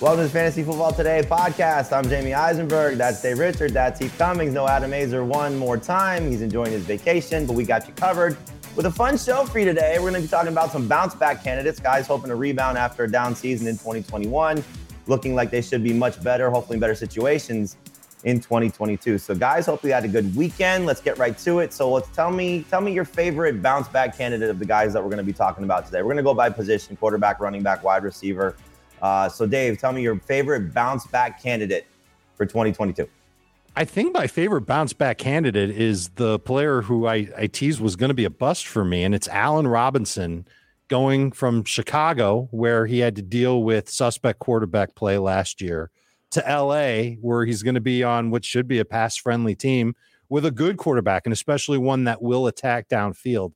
Welcome to the Fantasy Football Today podcast. I'm Jamie Eisenberg. That's Dave Richard. That's Heath Cummings. No Adam Aizer one more time. He's enjoying his vacation, but we got you covered with a fun show for you today. We're going to be talking about some bounce back candidates, guys hoping to rebound after a down season in 2021, looking like they should be much better, hopefully better situations in 2022. So, guys, hopefully you had a good weekend. Let's get right to it. So, let's tell me, tell me your favorite bounce back candidate of the guys that we're going to be talking about today. We're going to go by position: quarterback, running back, wide receiver. Uh, so, Dave, tell me your favorite bounce back candidate for 2022. I think my favorite bounce back candidate is the player who I, I teased was going to be a bust for me, and it's Allen Robinson going from Chicago, where he had to deal with suspect quarterback play last year, to LA, where he's going to be on what should be a pass friendly team with a good quarterback, and especially one that will attack downfield.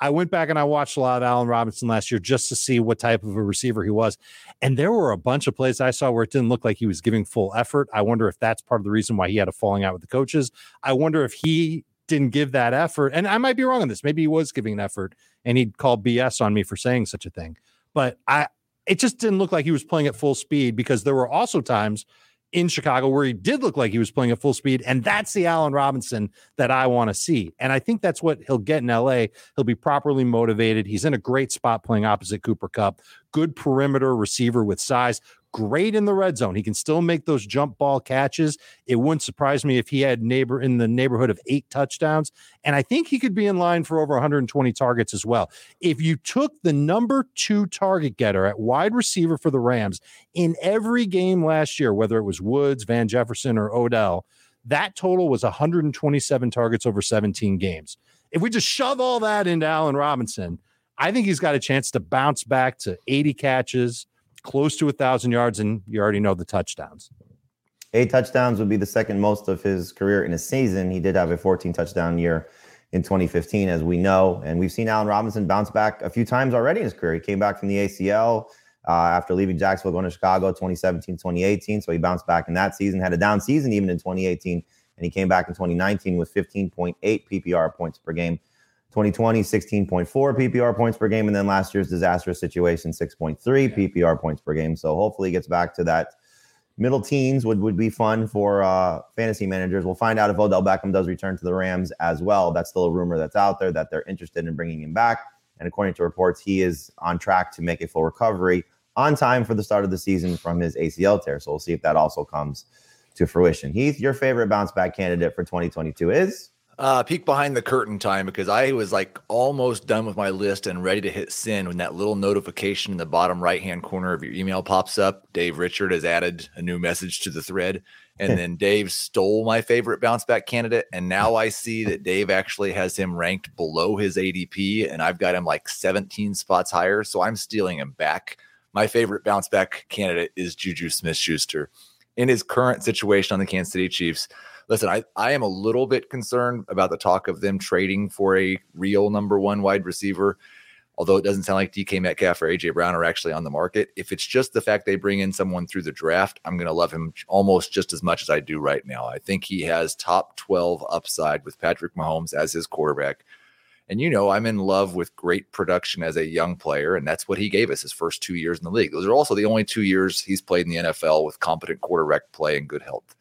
I went back and I watched a lot of Allen Robinson last year just to see what type of a receiver he was. And there were a bunch of plays I saw where it didn't look like he was giving full effort. I wonder if that's part of the reason why he had a falling out with the coaches. I wonder if he didn't give that effort. And I might be wrong on this. Maybe he was giving an effort and he'd call BS on me for saying such a thing. But I it just didn't look like he was playing at full speed because there were also times in Chicago where he did look like he was playing at full speed. And that's the Allen Robinson that I want to see. And I think that's what he'll get in LA. He'll be properly motivated. He's in a great spot playing opposite Cooper Kupp. good perimeter receiver with size great in the red zone. He can still make those jump ball catches. It wouldn't surprise me if he had neighbor in the neighborhood of eight touchdowns. And I think he could be in line for over 120 targets as well. If you took the number two target getter at wide receiver for the Rams in every game last year, whether it was Woods, Van Jefferson, or Odell, that total was 127 targets over 17 games. If we just shove all that into Allen Robinson, I think he's got a chance to bounce back to 80 catches, close to a thousand yards, and you already know the touchdowns. Eight touchdowns would be the second most of his career in a season. He did have a 14 touchdown year in 2015, as we know. And we've seen Allen Robinson bounce back a few times already in his career. He came back from the ACL uh, after leaving Jacksonville, going to Chicago 2017, 2018. So he bounced back in that season, had a down season even in 2018. And he came back in 2019 with 15.8 PPR points per game. 2020, 16.4 PPR points per game. And then last year's disastrous situation, 6.3 PPR points per game. So hopefully he gets back to that middle teens would, would be fun for uh, fantasy managers. We'll find out if Odell Beckham does return to the Rams as well. That's still a rumor that's out there that they're interested in bringing him back. And according to reports, he is on track to make a full recovery on time for the start of the season from his ACL tear. So we'll see if that also comes to fruition. Heath, your favorite bounce back candidate for 2022 is? Uh, peek behind the curtain time because I was like almost done with my list and ready to hit send when that little notification in the bottom right hand corner of your email pops up. Dave Richard has added a new message to the thread. And then Dave stole my favorite bounce back candidate. And now I see that Dave actually has him ranked below his ADP, and I've got him like 17 spots higher. So I'm stealing him back. My favorite bounce back candidate is Juju Smith Schuster. In his current situation on the Kansas City Chiefs, listen, I, I am a little bit concerned about the talk of them trading for a real number one wide receiver. although it doesn't sound like DK Metcalf or AJ Brown are actually on the market. If it's just the fact they bring in someone through the draft, I'm going to love him almost just as much as I do right now. I think he has top 12 upside with Patrick Mahomes as his quarterback. And you know, I'm in love with great production as a young player, and that's what he gave us his first two years in the league. Those are also the only two years he's played in the NFL with competent quarterback play and good health.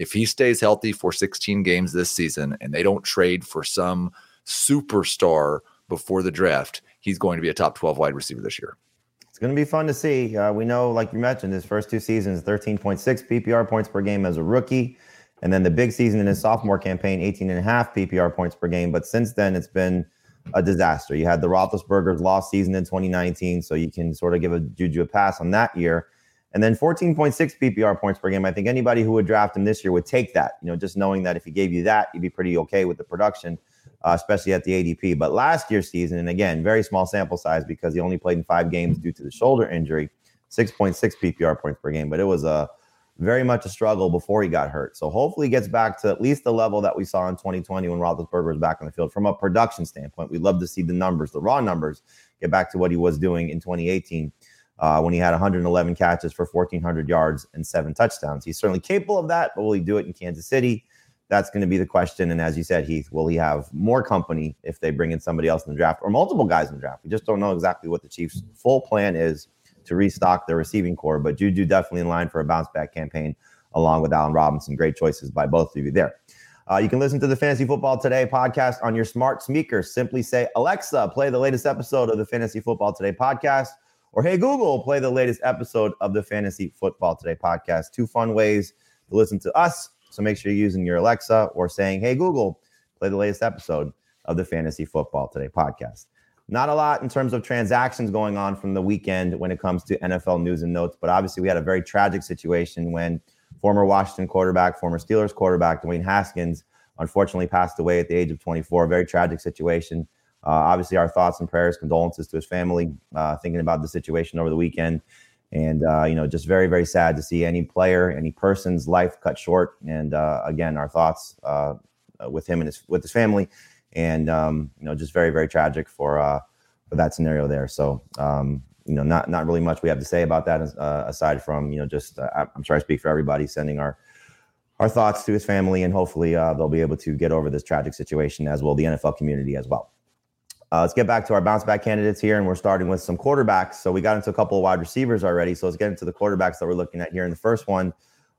If he stays healthy for 16 games this season and they don't trade for some superstar before the draft, he's going to be a top 12 wide receiver this year. It's going to be fun to see. Uh, we know, like you mentioned, his first two seasons, 13.6 PPR points per game as a rookie. And then the big season in his sophomore campaign, 18 and a half PPR points per game. But since then, it's been a disaster. You had the Roethlisberger's lost season in 2019, so you can sort of give a Juju a pass on that year. And then 14.6 PPR points per game. I think anybody who would draft him this year would take that, you know, just knowing that if he gave you that, you'd be pretty okay with the production uh, especially at the ADP. But last year's season, and again, very small sample size because he only played in five games due to the shoulder injury, 6.6 PPR points per game. But it was a very much a struggle before he got hurt. So hopefully he gets back to at least the level that we saw in 2020 when Roethlisberger was back on the field. From a production standpoint, we'd love to see the numbers, the raw numbers, get back to what he was doing in 2018. Uh, when he had 111 catches for 1,400 yards and seven touchdowns. He's certainly capable of that, but will he do it in Kansas City? that's going to be the question. And as you said, Heath, will he have more company if they bring in somebody else in the draft or multiple guys in the draft? We just don't know exactly what the Chiefs' full plan is to restock their receiving corps. But Juju definitely in line for a bounce back campaign, along with Allen Robinson. Great choices by both of you there. Uh, you can listen to the Fantasy Football Today podcast on your smart speaker. Simply say, Alexa, play the latest episode of the Fantasy Football Today podcast. Or, hey, Google, play the latest episode of the Fantasy Football Today podcast. Two fun ways to listen to us so make sure you're using your Alexa or saying, Hey, Google, play the latest episode of the Fantasy Football Today podcast. Not a lot in terms of transactions going on from the weekend when it comes to NFL news and notes, but obviously we had a very tragic situation when former Washington quarterback, former Steelers quarterback Dwayne Haskins unfortunately passed away at the age of 24. A Very tragic situation. Uh, obviously, our thoughts and prayers, condolences to his family, uh, thinking about the situation over the weekend. And, uh, you know, just very, very sad to see any player, any person's life cut short. And uh, again, our thoughts uh, with him and his, with his family. And, um, you know, just very, very tragic for, uh, for that scenario there. So, um, you know, not, not really much we have to say about that uh, aside from, you know, just, uh, I'm sure I speak for everybody sending our, our thoughts to his family and hopefully they'll be able to get over this tragic situation as will the NFL community as well. Uh, let's get back to our bounce back candidates here, and we're starting with some quarterbacks. So we got into a couple of wide receivers already. So let's get into the quarterbacks that we're looking at here. In the first one,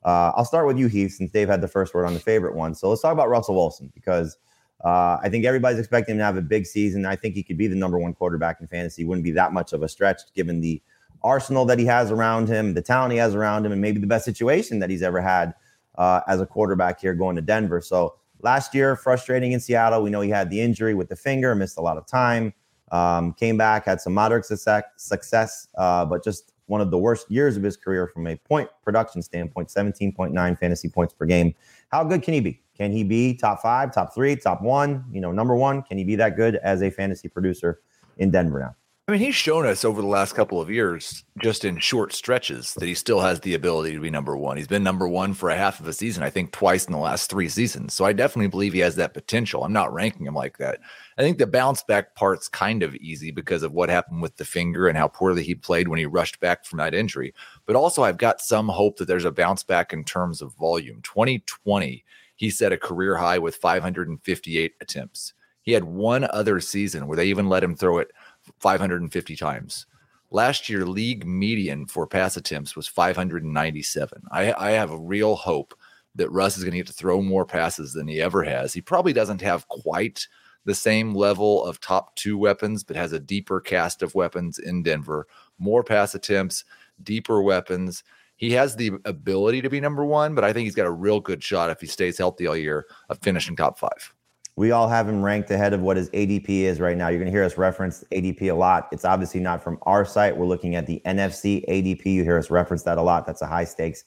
uh, I'll start with you, Heath, since Dave had the first word on the favorite one. So let's talk about Russell Wilson because uh, I think everybody's expecting him to have a big season. I think he could be the number one quarterback in fantasy. Wouldn't be that much of a stretch given the arsenal that he has around him, the talent he has around him, and maybe the best situation that he's ever had uh, as a quarterback here going to Denver. So Last year, frustrating in Seattle. We know he had the injury with the finger, missed a lot of time. Um, came back, had some moderate success, success uh, but just one of the worst years of his career from a point production standpoint 17.9 fantasy points per game. How good can he be? Can he be top five, top three, top one, you know, number one? Can he be that good as a fantasy producer in Denver now? I mean, he's shown us over the last couple of years, just in short stretches, that he still has the ability to be number one. He's been number one for a half of a season, I think twice in the last three seasons. So I definitely believe he has that potential. I'm not ranking him like that. I think the bounce back part's kind of easy because of what happened with the finger and how poorly he played when he rushed back from that injury. But also, I've got some hope that there's a bounce back in terms of volume. 2020, he set a career high with 558 attempts. He had one other season where they even let him throw it 550 times. Last year, league median for pass attempts was 597. I, I have a real hope that Russ is going to get to throw more passes than he ever has. He probably doesn't have quite the same level of top two weapons, but has a deeper cast of weapons in Denver, more pass attempts, deeper weapons. He has the ability to be number one, but I think he's got a real good shot if he stays healthy all year of finishing top five. We all have him ranked ahead of what his ADP is right now. You're going to hear us reference ADP a lot. It's obviously not from our site. We're looking at the NFFC ADP. You hear us reference that a lot. That's a high stakes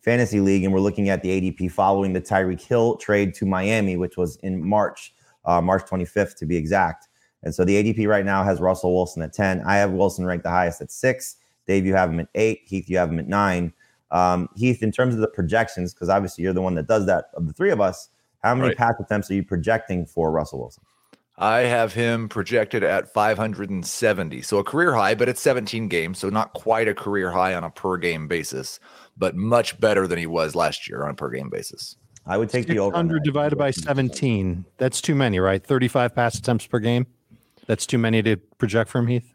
fantasy league. And we're looking at the ADP following the Tyreek Hill trade to Miami, which was in March, uh, March 25th to be exact. And so the ADP right now has Russell Wilson at 10. I have Wilson ranked the highest at six. Dave, you have him at eight. Heath, you have him at nine. Um, Heath, in terms of the projections, because obviously you're the one that does that of the three of us, how many right. pass attempts are you projecting for Russell Wilson? I have him projected at 570. So a career high, but it's 17 games. So not quite a career high on a per game basis, but much better than he was last year on a per game basis. I would take the over. 100 divided by 17. That's too many, right? 35 pass attempts per game. That's too many to project from Heath.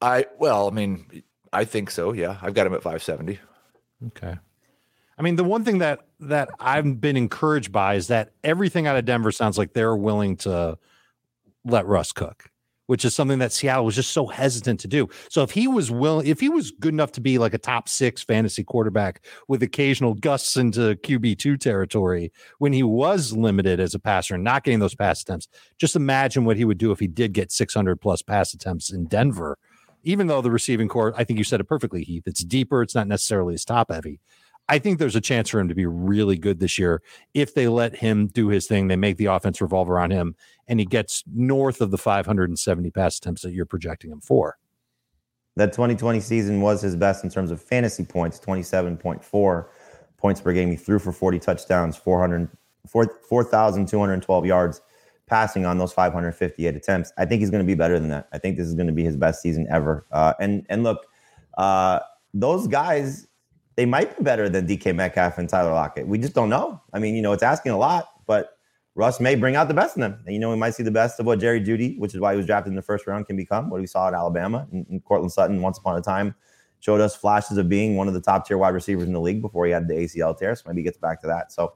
I, well, I mean, I think so. Yeah. I've got him at 570. Okay. I mean, the one thing that that I've been encouraged by is that everything out of Denver sounds like they're willing to let Russ cook, which is something that Seattle was just so hesitant to do. So if he was willing, if he was good enough to be like a top six fantasy quarterback with occasional gusts into QB two territory when he was limited as a passer and not getting those pass attempts, just imagine what he would do if he did get 600 plus pass attempts in Denver. Even though the receiving corps, I think you said it perfectly, Heath. It's deeper. It's not necessarily as top heavy. I think there's a chance for him to be really good this year if they let him do his thing. They make the offense revolve around him, and he gets north of the 570 pass attempts that you're projecting him for. That 2020 season was his best in terms of fantasy points, 27.4 points per game. He threw for 40 touchdowns, 400, 4,212 yards passing on those 558 attempts. I think he's going to be better than that. I think this is going to be his best season ever. Uh, and and look, uh, those guys they might be better than DK Metcalf and Tyler Lockett. We just don't know. I mean, you know, it's asking a lot, but Russ may bring out the best in them. And, you know, we might see the best of what Jerry Jeudy, which is why he was drafted in the first round, can become. What we saw at Alabama and, and Courtland Sutton once upon a time showed us flashes of being one of the top tier wide receivers in the league before he had the ACL tear. So maybe he gets back to that. So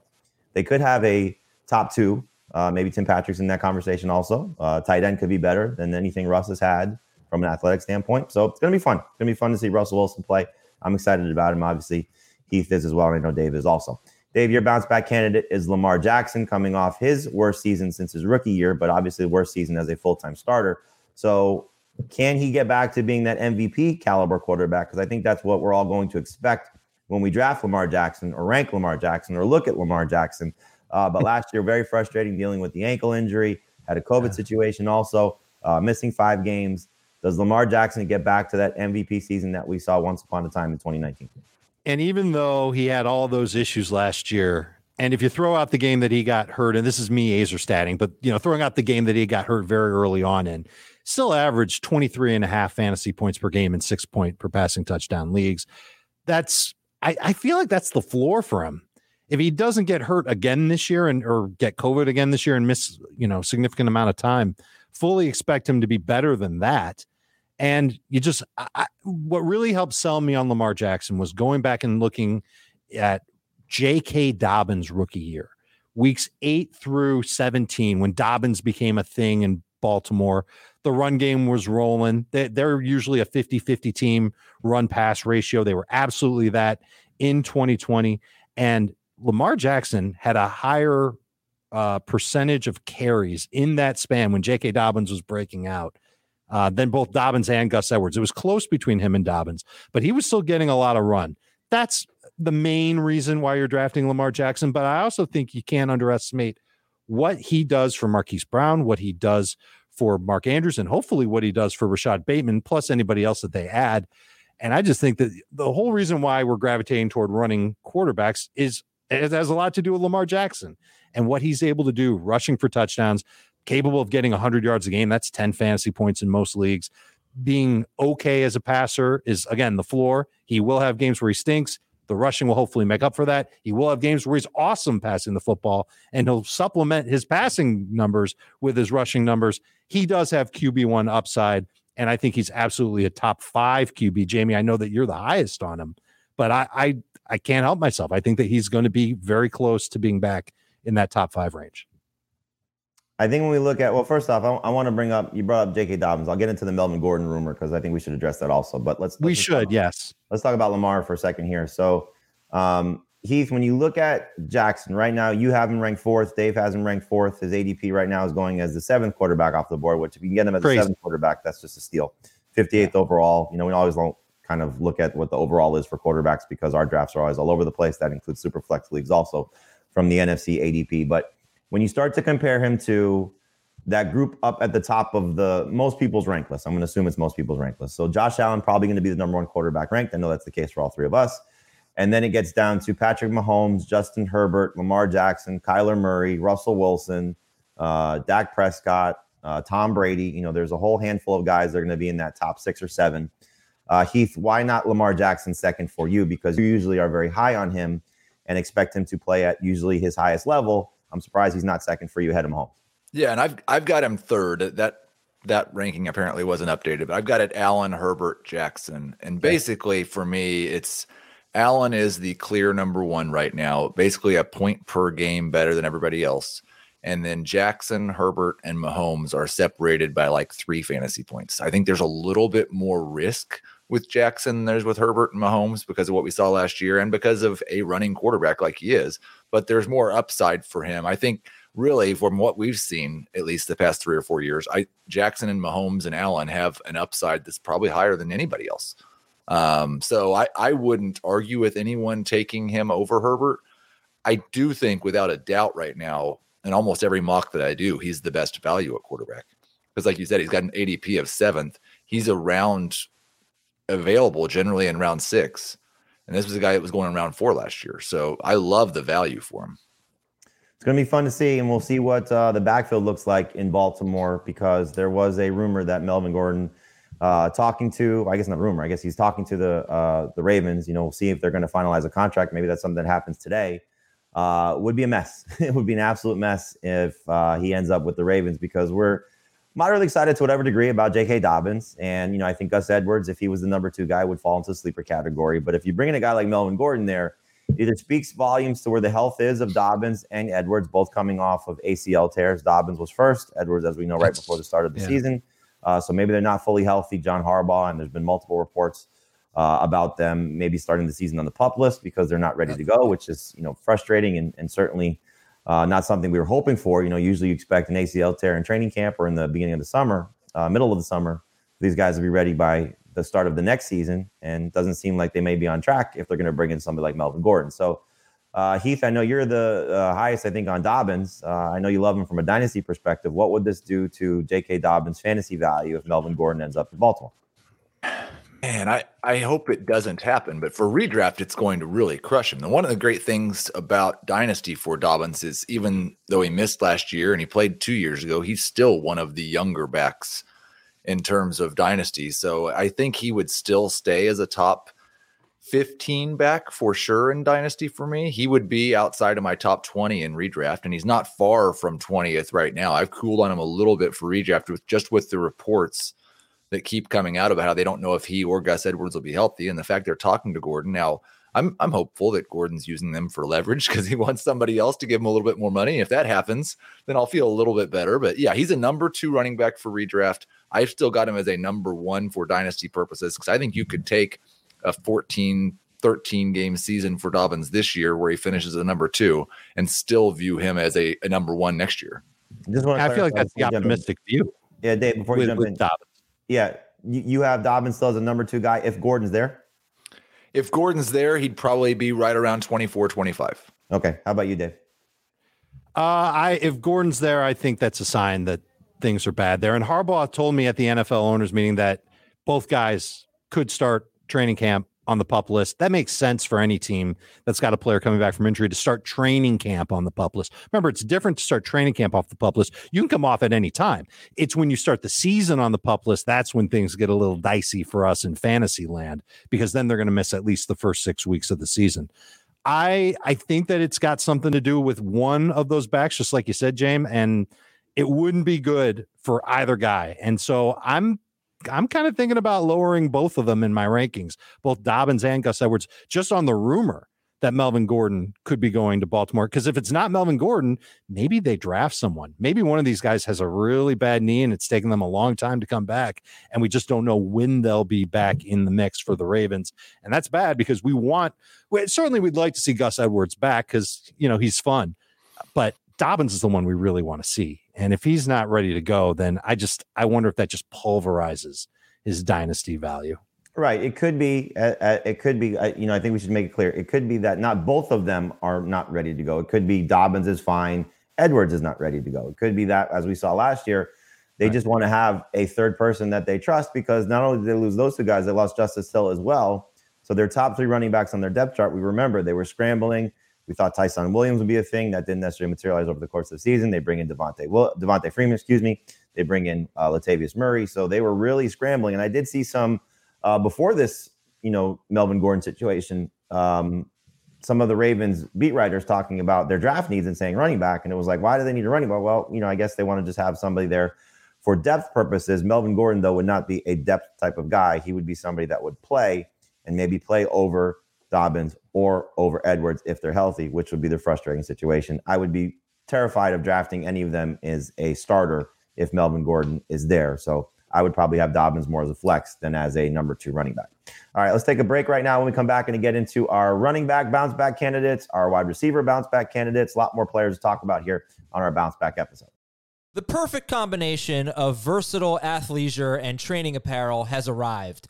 they could have a top two. Uh, maybe Tim Patrick's in that conversation also. Uh, tight end could be better than anything Russ has had from an athletic standpoint. So it's going to be fun. It's going to be fun to see Russell Wilson play. I'm excited about him. Obviously, Heath is as well. And I know Dave is also. Dave, your bounce back candidate is Lamar Jackson coming off his worst season since his rookie year, but obviously worst season as a full time starter. So can he get back to being that MVP caliber quarterback? Because I think that's what we're all going to expect when we draft Lamar Jackson or rank Lamar Jackson or look at Lamar Jackson. Uh, but last year, very frustrating dealing with the ankle injury, had a COVID situation also, uh, missing five games. Does Lamar Jackson get back to that MVP season that we saw once upon a time in 2019? And even though he had all those issues last year, and if you throw out the game that he got hurt, and this is me Aizer statting, but you know, throwing out the game that he got hurt very early on and still averaged 23 and a half fantasy points per game and six point per passing touchdown leagues. That's I, I feel like that's the floor for him. If he doesn't get hurt again this year and or get COVID again this year and miss, you know, significant amount of time, fully expect him to be better than that. And you just, I, what really helped sell me on Lamar Jackson was going back and looking at J.K. Dobbins' rookie year, weeks eight through 17, when Dobbins became a thing in Baltimore. The run game was rolling. They, they're usually a 50 50 team run pass ratio. They were absolutely that in 2020. And Lamar Jackson had a higher uh, percentage of carries in that span when J.K. Dobbins was breaking out uh, than both Dobbins and Gus Edwards. It was close between him and Dobbins, but he was still getting a lot of run. That's the main reason why you're drafting Lamar Jackson. But I also think you can't underestimate what he does for Marquise Brown, what he does for Mark Andrews, and hopefully what he does for Rashod Bateman, plus anybody else that they add. And I just think that the whole reason why we're gravitating toward running quarterbacks is it has a lot to do with Lamar Jackson and what he's able to do, rushing for touchdowns, capable of getting 100 yards a game. That's 10 fantasy points in most leagues. Being okay as a passer is, again, the floor. He will have games where he stinks. The rushing will hopefully make up for that. He will have games where he's awesome passing the football, and he'll supplement his passing numbers with his rushing numbers. He does have QB1 upside, and I think he's absolutely a top five QB. Jamie, I know that you're the highest on him, but I, I, I can't help myself. I think that he's going to be very close to being back in that top five range. I think when we look at well, first off, I, I want to bring up you brought up J.K. Dobbins. I'll get into the Melvin Gordon rumor because I think we should address that also. But let's, let's we should talk, yes. Let's talk about Lamar for a second here. So, um, Heath, when you look at Jackson right now, you have him ranked fourth. Dave has him ranked fourth. His ADP right now is going as the seventh quarterback off the board. Which if you can get him as Crazy. the seventh quarterback, that's just a steal. 58th overall. You know, we always don't kind of look at what the overall is for quarterbacks because our drafts are always all over the place. That includes super flex leagues also from the NFFC ADP. But when you start to compare him to that group up at the top of the most people's rank list. I'm going to assume it's most people's rank list. So Josh Allen probably going to be the number one quarterback ranked. I know that's the case for all three of us. And then it gets down to Patrick Mahomes, Justin Herbert, Lamar Jackson, Kyler Murray, Russell Wilson, uh, Dak Prescott, uh, Tom Brady. You know, there's a whole handful of guys that are going to be in that top six or seven. Uh, Heath, why not Lamar Jackson second for you? Because you usually are very high on him and expect him to play at usually his highest level. I'm surprised he's not second for you Head him home. Yeah, and I've I've got him third. That that ranking apparently wasn't updated, but I've got it Allen, Herbert, Jackson, and basically for me, it's Allen is the clear number one right now, basically a point per game better than everybody else. And then Jackson, Herbert, and Mahomes are separated by like three fantasy points. I think there's a little bit more risk with Jackson there's with Herbert and Mahomes because of what we saw last year and because of a running quarterback like he is. But there's more upside for him. I think really from what we've seen, at least the past three or four years, I Jackson and Mahomes and Allen have an upside that's probably higher than anybody else. Um, so I, I wouldn't argue with anyone taking him over Herbert. I do think, without a doubt, right now, in almost every mock that I do, he's the best value at quarterback. Because, like you said, he's got an ADP of seventh. He's around available generally in round six. And this was a guy that was going in round four last year. So I love the value for him. It's going to be fun to see, and we'll see what uh, the backfield looks like in Baltimore because there was a rumor that Melvin Gordon – uh, talking to, I guess not rumor, I guess he's talking to the uh, the Ravens. You know, we'll see if they're going to finalize a contract. Maybe that's something that happens today. Uh, would be a mess. it would be an absolute mess if uh, he ends up with the Ravens because we're moderately excited to whatever degree about J.K. Dobbins. And you know, I think Gus Edwards, if he was the number two guy, would fall into the sleeper category. But if you bring in a guy like Melvin Gordon there, either speaks volumes to where the health is of Dobbins and Edwards, both coming off of ACL tears. Dobbins was first. Edwards, as we know, right before the start of the yeah. season. Uh, so maybe they're not fully healthy. John Harbaugh, and there's been multiple reports uh, about them maybe starting the season on the pup list because they're not ready to go, which is you know frustrating and, and certainly uh, not something we were hoping for. You know, usually you expect an ACL tear in training camp or in the beginning of the summer, uh, middle of the summer. These guys will be ready by the start of the next season, and doesn't seem like they may be on track if they're going to bring in somebody like Melvin Gordon. So uh, Heath, I know you're the uh, highest, I think, on Dobbins. Uh, I know you love him from a dynasty perspective. What would this do to J.K. Dobbins' fantasy value if Melvin Gordon ends up in Baltimore? Man, I, I hope it doesn't happen, but for redraft, it's going to really crush him. And one of the great things about Dynasty for Dobbins is even though he missed last year and he played two years ago, he's still one of the younger backs in terms of Dynasty. So I think he would still stay as a top 15 back for sure in Dynasty for me. He would be outside of my top 20 in redraft, and he's not far from 20th right now. I've cooled on him a little bit for redraft with just with the reports that keep coming out about how they don't know if he or Gus Edwards will be healthy, and the fact they're talking to Gordon now. I'm I'm hopeful that Gordon's using them for leverage because he wants somebody else to give him a little bit more money. If that happens, then I'll feel a little bit better. But yeah, he's a number two running back for redraft. I've still got him as a number one for dynasty purposes because I think you could take a 14 13 game season for Dobbins this year, where he finishes at number two, and still view him as a, a number one next year. Just want I feel like that's the optimistic view. Yeah, Dave. Before you jump in, Dobbins. Yeah, you, you have Dobbins still as a number two guy if Gordon's there. If Gordon's there, he'd probably be right around 24, 25. Okay. How about you, Dave? Uh, I if Gordon's there, I think that's a sign that things are bad there. And Harbaugh told me at the NFL owners meeting that both guys could start training camp on the pup list. That makes sense for any team that's got a player coming back from injury to start training camp on the pup list. Remember, it's different to start training camp off the pup list. You can come off at any time. It's when you start the season on the pup list that's when things get a little dicey for us in fantasy land because then they're going to miss at least the first six weeks of the season. I I think that it's got something to do with one of those backs, just like you said, James, and it wouldn't be good for either guy. And so I'm I'm kind of thinking about lowering both of them in my rankings, both Dobbins and Gus Edwards, just on the rumor that Melvin Gordon could be going to Baltimore. Because if it's not Melvin Gordon, maybe they draft someone. Maybe one of these guys has a really bad knee and it's taken them a long time to come back. And we just don't know when they'll be back in the mix for the Ravens. And that's bad because we want, certainly we'd like to see Gus Edwards back because, you know, he's fun. But Dobbins is the one we really want to see. And if he's not ready to go, then I just I wonder if that just pulverizes his dynasty value. Right. It could be. Uh, uh, it could be. Uh, you know, I think we should make it clear. It could be that not both of them are not ready to go. It could be Dobbins is fine. Edwards is not ready to go. It could be that, as we saw last year, they right. just want to have a third person that they trust because not only did they lose those two guys, they lost Justice Hill as well. So their top three running backs on their depth chart, we remember they were scrambling. We thought Ty'Son Williams would be a thing that didn't necessarily materialize over the course of the season. They bring in Devontae, well, Devonta Freeman, excuse me. They bring in uh, Latavius Murray. So they were really scrambling. And I did see some uh, before this, you know, Melvin Gordon situation. Um, some of the Ravens beat writers talking about their draft needs and saying running back. And it was like, why do they need a running back? Well, you know, I guess they want to just have somebody there for depth purposes. Melvin Gordon, though, would not be a depth type of guy. He would be somebody that would play and maybe play over Dobbins or over Edwards if they're healthy, which would be the frustrating situation. I would be terrified of drafting any of them as a starter if Melvin Gordon is there. So I would probably have Dobbins more as a flex than as a number two running back. All right, let's take a break right now. When we come back and get into our running back bounce back candidates, our wide receiver bounce back candidates, a lot more players to talk about here on our bounce back episode. The perfect combination of versatile athleisure and training apparel has arrived.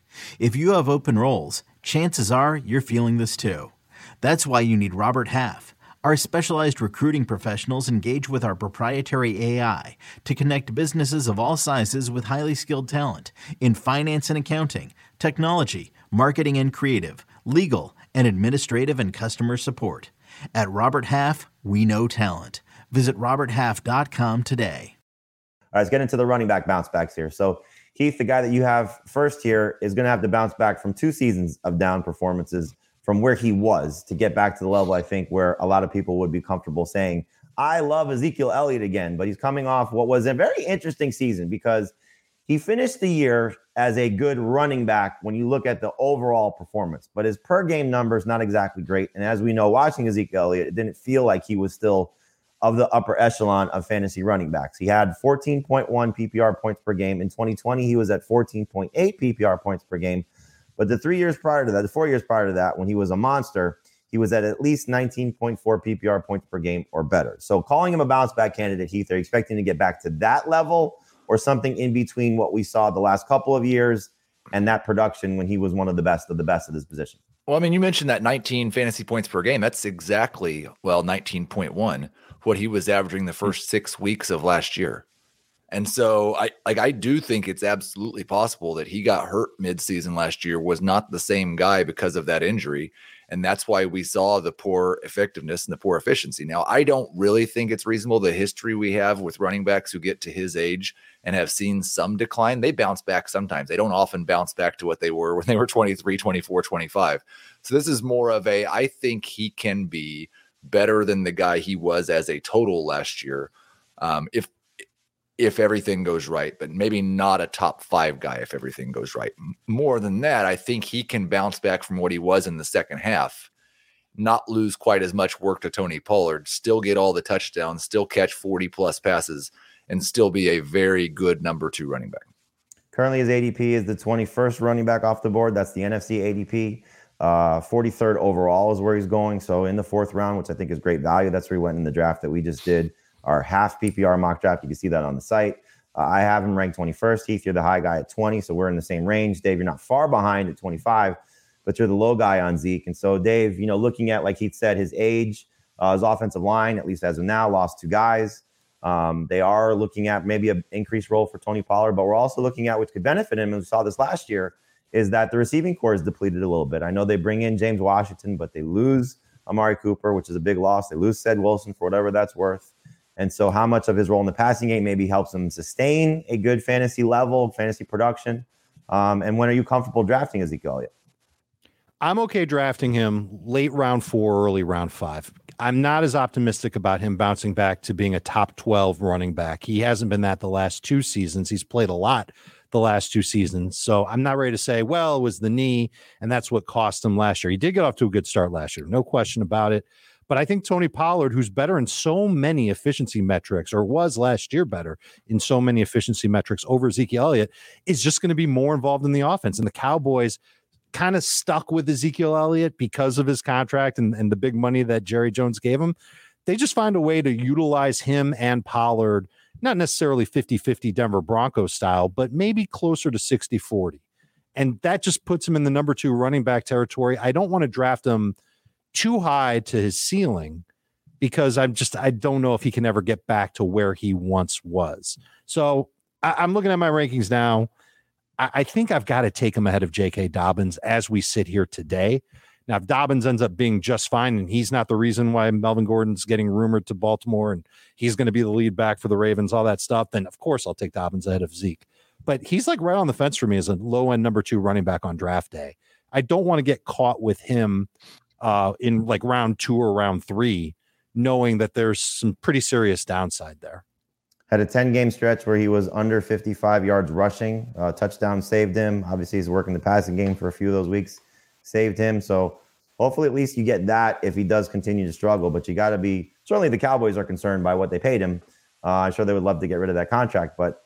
If you have open roles, chances are you're feeling this too. That's why you need Robert Half. Our specialized recruiting professionals engage with our proprietary AI to connect businesses of all sizes with highly skilled talent in finance and accounting, technology, marketing and creative, legal, and administrative and customer support. At Robert Half, we know talent. Visit RobertHalf.com today. All right, let's get into the running back bounce backs here. So Heath, the guy that you have first here, is going to have to bounce back from two seasons of down performances from where he was to get back to the level I think where a lot of people would be comfortable saying, I love Ezekiel Elliott again. But he's coming off what was a very interesting season because he finished the year as a good running back when you look at the overall performance, but his per game numbers not exactly great. And as we know, watching Ezekiel Elliott, it didn't feel like he was still of the upper echelon of fantasy running backs. He had 14.1 PPR points per game. In 2020, he was at 14.8 PPR points per game. But the three years prior to that, the four years prior to that, when he was a monster, he was at at least 19.4 PPR points per game or better. So calling him a bounce back candidate, Heath, are expecting to get back to that level or something in between what we saw the last couple of years and that production when he was one of the best of the best of his position? Well, I mean, you mentioned that 19 fantasy points per game. That's exactly, well, 19.1 what he was averaging the first six weeks of last year. And so I like I do think it's absolutely possible that he got hurt midseason last year, was not the same guy because of that injury. And that's why we saw the poor effectiveness and the poor efficiency. Now, I don't really think it's reasonable the history we have with running backs who get to his age and have seen some decline. They bounce back sometimes. They don't often bounce back to what they were when they were 23, 24, 25. So this is more of a I think he can be better than the guy he was as a total last year. Um, if if everything goes right, but maybe not a top five guy if everything goes right. More than that, I think he can bounce back from what he was in the second half, not lose quite as much work to Tony Pollard, still get all the touchdowns, still catch 40 plus passes, and still be a very good number two running back. Currently, his ADP is the 21st running back off the board. That's the NFFC ADP. Uh, 43rd overall is where he's going. So in the fourth round, which I think is great value. That's where he went in the draft that we just did, our half PPR mock draft. You can see that on the site. Uh, I have him ranked 21st. Heath, you're the high guy at 20. So we're in the same range. Dave, you're not far behind at 25, but you're the low guy on Zeke. And so, Dave, you know, looking at, like Heath said, his age, uh, his offensive line, at least as of now, lost two guys. Um, they are looking at maybe an increased role for Tony Pollard, but we're also looking at which could benefit him. And we saw this last year is that the receiving corps is depleted a little bit. I know they bring in James Washington, but they lose Amari Cooper, which is a big loss. They lose Ced Wilson for whatever that's worth. And so, how much of his role in the passing game maybe helps him sustain a good fantasy level, fantasy production? Um, and when are you comfortable drafting Ezekiel? I'm okay drafting him late round four, early round five. I'm not as optimistic about him bouncing back to being a top 12 running back. He hasn't been that the last two seasons. He's played a lot the last two seasons. So I'm not ready to say, well, it was the knee, and that's what cost him last year. He did get off to a good start last year, no question about it. But I think Tony Pollard, who's better in so many efficiency metrics, or was last year better in so many efficiency metrics over Ezekiel Elliott, is just going to be more involved in the offense. And the Cowboys kind of stuck with Ezekiel Elliott because of his contract and, and the big money that Jerry Jones gave him. They just find a way to utilize him and Pollard not necessarily 50 50 Denver Broncos style, but maybe closer to 60 40. And that just puts him in the number two running back territory. I don't want to draft him too high to his ceiling because I'm just, I don't know if he can ever get back to where he once was. So I, am looking at my rankings now. I, I think I've got to take him ahead of J.K. Dobbins as we sit here today. Now, if Dobbins ends up being just fine and he's not the reason why Melvin Gordon's getting rumored to Baltimore and he's going to be the lead back for the Ravens, all that stuff, then of course I'll take Dobbins ahead of Zeke. But he's like right on the fence for me as a low end number two running back on draft day. I don't want to get caught with him uh, in like round two or round three, knowing that there's some pretty serious downside there. Had a 10 game stretch where he was under 55 yards rushing. Uh, touchdown saved him. Obviously, he's working the passing game for a few of those weeks, saved him. So hopefully, at least you get that if he does continue to struggle. But you got to be certainly the Cowboys are concerned by what they paid him. Uh, I'm sure they would love to get rid of that contract. But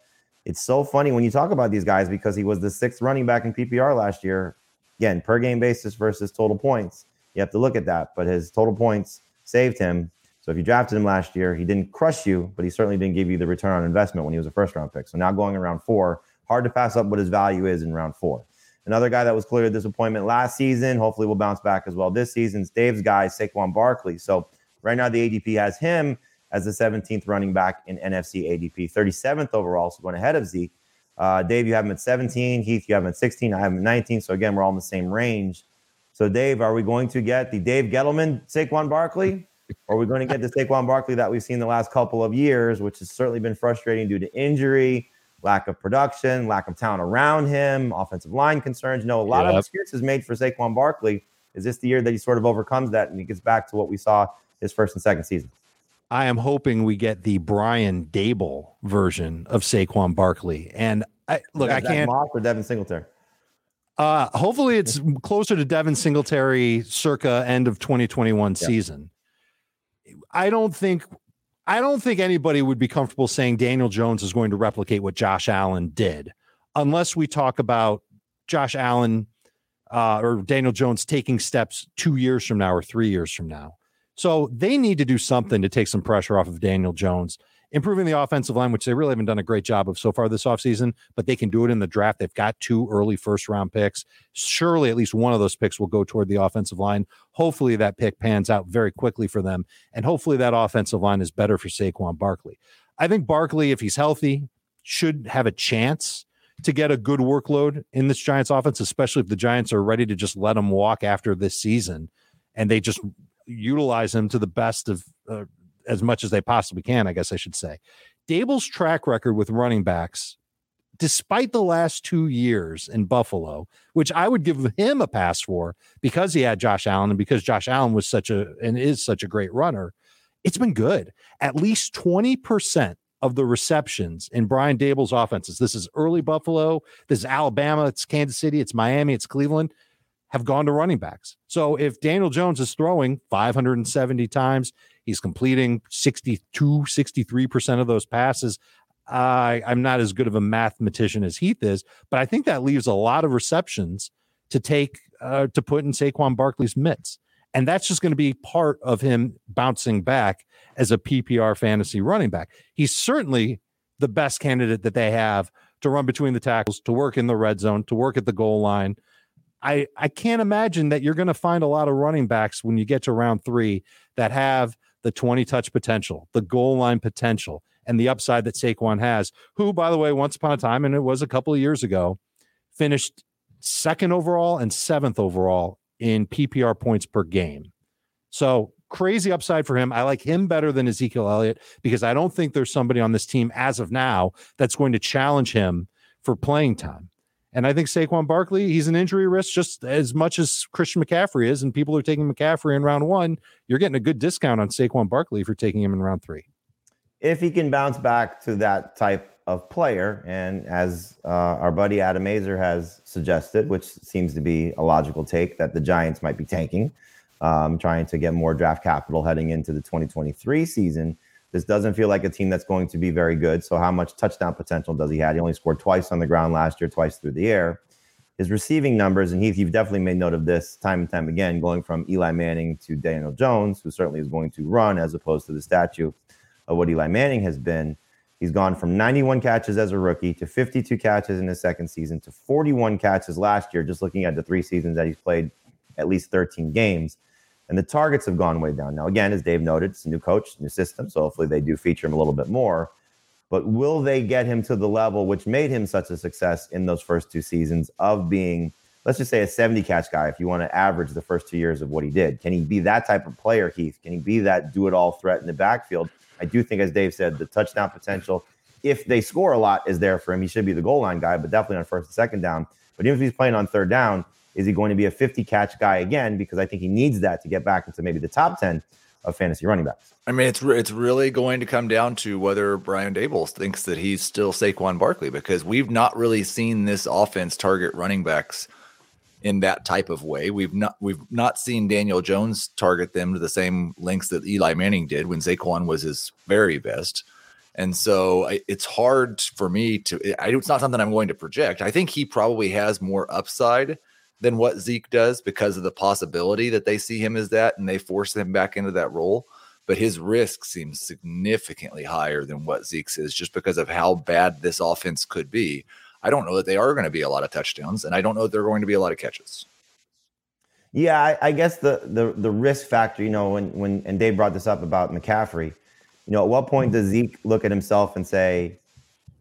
it's so funny when you talk about these guys because he was the sixth running back in PPR last year. Again, per game basis versus total points. You have to look at that. But his total points saved him. So if you drafted him last year, he didn't crush you, but he certainly didn't give you the return on investment when he was a first round pick. So now going around four, hard to pass up what his value is in round four. Another guy that was clearly a disappointment last season, hopefully will bounce back as well this season. It's Dave's guy, Saquon Barkley. So right now the ADP has him as the 17th running back in NFFC ADP, 37th overall, so going ahead of Zeke. Uh, Dave, you have him at 17. Heath, you have him at 16. I have him at 19. So again, we're all in the same range. So Dave, are we going to get the Dave Gettleman Saquon Barkley? or are we going to get the Saquon Barkley that we've seen the last couple of years, which has certainly been frustrating due to injury, lack of production, lack of talent around him, offensive line concerns. You know, a lot yep. of excuses made for Saquon Barkley. Is this the year that he sort of overcomes that and he gets back to what we saw his first and second season? I am hoping we get the Brian Daboll version of Saquon Barkley. And I look, I can't. Moss or Devin Singletary. Uh, hopefully, it's closer to Devin Singletary, circa end of 2021 yeah. season. I don't think I don't think anybody would be comfortable saying Daniel Jones is going to replicate what Josh Allen did, unless we talk about Josh Allen uh, or Daniel Jones taking steps two years from now or three years from now. So they need to do something to take some pressure off of Daniel Jones improving the offensive line, which they really haven't done a great job of so far this offseason, but they can do it in the draft. They've got two early first round picks. Surely at least one of those picks will go toward the offensive line. Hopefully that pick pans out very quickly for them. And hopefully that offensive line is better for Saquon Barkley. I think Barkley, if he's healthy, should have a chance to get a good workload in this Giants offense, especially if the Giants are ready to just let him walk after this season and they just utilize him to the best of uh, as much as they possibly can, I guess I should say. Daboll's track record with running backs, despite the last two years in Buffalo, which I would give him a pass for because he had Josh Allen and because Josh Allen was such a and is such a great runner, it's been good. At least 20% of the receptions in Brian Daboll's offenses. This is early Buffalo, this is Alabama, it's Kansas City, it's Miami, it's Cleveland have gone to running backs. So if Daniel Jones is throwing 570 times, He's completing 62, 63% of those passes. I, I'm not as good of a mathematician as Heath is, but I think that leaves a lot of receptions to take uh, to put in Saquon Barkley's mitts. And that's just going to be part of him bouncing back as a PPR fantasy running back. He's certainly the best candidate that they have to run between the tackles, to work in the red zone, to work at the goal line. I, I can't imagine that you're going to find a lot of running backs when you get to round three that have the 20 touch potential, the goal line potential, and the upside that Saquon has, who, by the way, once upon a time, and it was a couple of years ago, finished second overall and seventh overall in PPR points per game. So crazy upside for him. I like him better than Ezekiel Elliott because I don't think there's somebody on this team as of now that's going to challenge him for playing time. And I think Saquon Barkley, he's an injury risk just as much as Christian McCaffrey is. And people are taking McCaffrey in round one. You're getting a good discount on Saquon Barkley for taking him in round three. If he can bounce back to that type of player, and as uh, our buddy Adam Aizer has suggested, which seems to be a logical take, that the Giants might be tanking, um, trying to get more draft capital heading into the 2023 season this doesn't feel like a team that's going to be very good. So, how much touchdown potential does he have? He only scored twice on the ground last year, twice through the air. His receiving numbers, and Heath, you've definitely made note of this time and time again, going from Eli Manning to Daniel Jones, who certainly is going to run as opposed to the statue of what Eli Manning has been. He's gone from 91 catches as a rookie to 52 catches in his second season to 41 catches last year, just looking at the three seasons that he's played at least 13 games. And the targets have gone way down. Now, again, as Dave noted, it's a new coach, new system. So hopefully they do feature him a little bit more. But will they get him to the level which made him such a success in those first two seasons of being, let's just say, a 70 catch guy, if you want to average the first two years of what he did? Can he be that type of player, Heath? Can he be that do it all threat in the backfield? I do think, as Dave said, the touchdown potential, if they score a lot, is there for him. He should be the goal line guy, but definitely on first and second down. But even if he's playing on third down, is he going to be a 50 catch guy again? Because I think he needs that to get back into maybe the top 10 of fantasy running backs. I mean, it's it's really going to come down to whether Brian Daboll thinks that he's still Saquon Barkley because we've not really seen this offense target running backs in that type of way. We've not we've not seen Daniel Jones target them to the same lengths that Eli Manning did when Saquon was his very best. And so it's hard for me to. It's not something I'm going to project. I think he probably has more upside than what Zeke does because of the possibility that they see him as that and they force him back into that role. But his risk seems significantly higher than what Zeke's is just because of how bad this offense could be. I don't know that they are going to be a lot of touchdowns, and I don't know that they're going to be a lot of catches. Yeah, I, I guess the, the the risk factor, you know, when when and Dave brought this up about McCaffrey, you know, at what point does Zeke look at himself and say,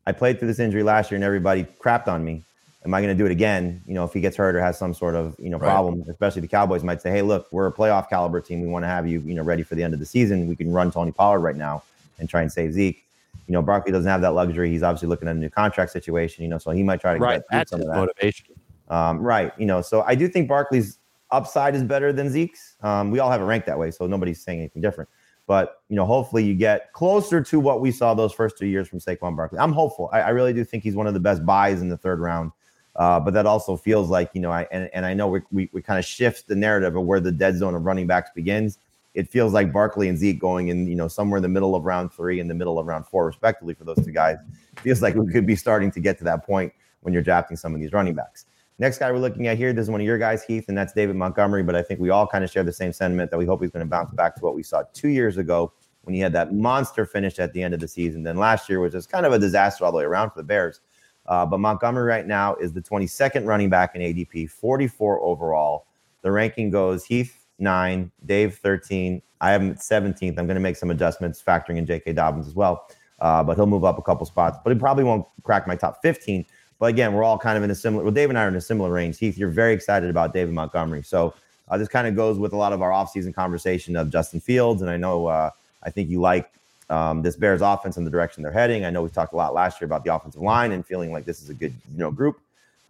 I played through this injury last year and everybody crapped on me am I going to do it again? You know, if he gets hurt or has some sort of you know right. problem, especially the Cowboys might say, hey, look, we're a playoff caliber team. We want to have you you know ready for the end of the season. We can run Tony Pollard right now and try and save Zeke. You know, Barkley doesn't have that luxury. He's obviously looking at a new contract situation. You know, so he might try to right. get That's some of that. motivation. Um, right. You know, so I do think Barkley's upside is better than Zeke's. Um, we all have it ranked that way, so nobody's saying anything different. But you know, hopefully you get closer to what we saw those first two years from Saquon Barkley. I'm hopeful. I, I really do think he's one of the best buys in the third round. Uh, but that also feels like, you know, I and, and I know we, we, we kind of shift the narrative of where the dead zone of running backs begins. It feels like Barkley and Zeke going in, you know, somewhere in the middle of round three and the middle of round four, respectively, for those two guys. feels like we could be starting to get to that point when you're drafting some of these running backs. Next guy we're looking at here, this is one of your guys, Heath, and that's David Montgomery. But I think we all kind of share the same sentiment that we hope he's going to bounce back to what we saw two years ago when he had that monster finish at the end of the season. Then last year was just kind of a disaster all the way around for the Bears. Uh, but Montgomery right now is the 22nd running back in ADP, 44 overall. The ranking goes Heath nine, Dave 13. I am 17th. I'm going to make some adjustments, factoring in J.K. Dobbins as well. Uh, but he'll move up a couple spots. But he probably won't crack my top 15. But again, we're all kind of in a similar. Well, Dave and I are in a similar range. Heath, you're very excited about David Montgomery. So uh, this kind of goes with a lot of our offseason conversation of Justin Fields, and I know uh, I think you like um, this Bears offense and the direction they're heading. I know we talked a lot last year about the offensive line and feeling like this is a good you know group.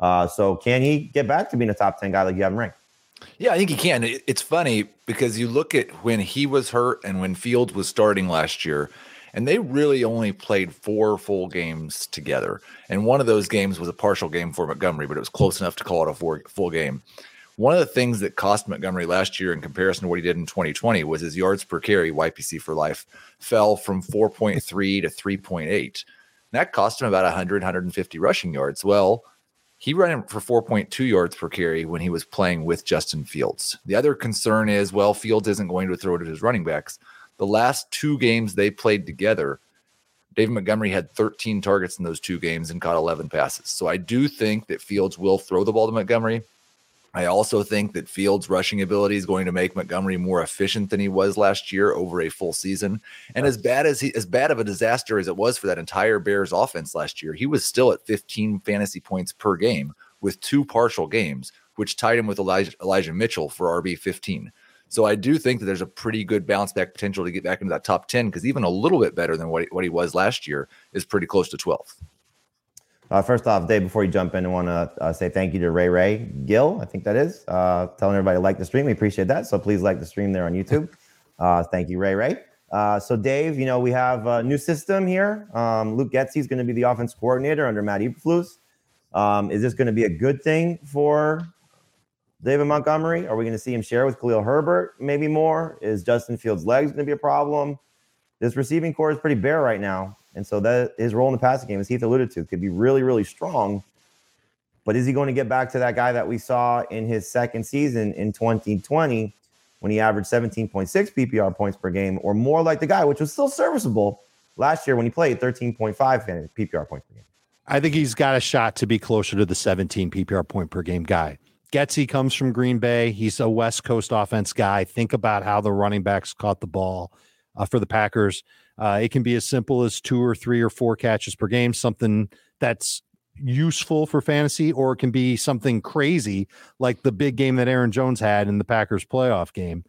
Uh, so can he get back to being a top ten guy like you have him ranked? Yeah, I think he can. It's funny because you look at when he was hurt and when Fields was starting last year, and they really only played four full games together. And one of those games was a partial game for Montgomery, but it was close enough to call it a four, full game. One of the things that cost Montgomery last year in comparison to what he did in 2020 was his yards per carry, YPC for life, fell from 4.3 to 3.8. That cost him about 100, 150 rushing yards. Well, he ran for 4.2 yards per carry when he was playing with Justin Fields. The other concern is, well, Fields isn't going to throw it to his running backs. The last two games they played together, David Montgomery had 13 targets in those two games and caught 11 passes. So I do think that Fields will throw the ball to Montgomery. I also think that Fields' rushing ability is going to make Montgomery more efficient than he was last year over a full season. And as bad as he, as bad of a disaster as it was for that entire Bears offense last year, he was still at 15 fantasy points per game with two partial games, which tied him with Elijah, Elijah Mitchell for RB 15. So I do think that there's a pretty good bounce back potential to get back into that top 10 because even a little bit better than what he, what he was last year is pretty close to 12th. Uh, first off, Dave, before you jump in, I want to uh, say thank you to Ray Ray Gill, I think that is, uh, telling everybody to like the stream. We appreciate that. So please like the stream there on YouTube. Uh, thank you, Ray Ray. Uh, so, Dave, you know, we have a new system here. Um, Luke Getsy is going to be the offense coordinator under Matt Eberflus. Um, is this going to be a good thing for David Montgomery? Are we going to see him share with Khalil Herbert maybe more? Is Justin Fields' legs going to be a problem? This receiving corps is pretty bare right now. And so that his role in the passing game, as Heath alluded to, could be really, really strong. But is he going to get back to that guy that we saw in his second season in 2020 when he averaged 17.6 PPR points per game, or more like the guy, which was still serviceable, last year when he played 13.5 PPR points per game. I think he's got a shot to be closer to the 17 PPR point per game guy. Getsy comes from Green Bay. He's a West Coast offense guy. Think about how the running backs caught the ball uh, for the Packers. Uh, it can be as simple as two or three or four catches per game, something that's useful for fantasy, or it can be something crazy like the big game that Aaron Jones had in the Packers playoff game,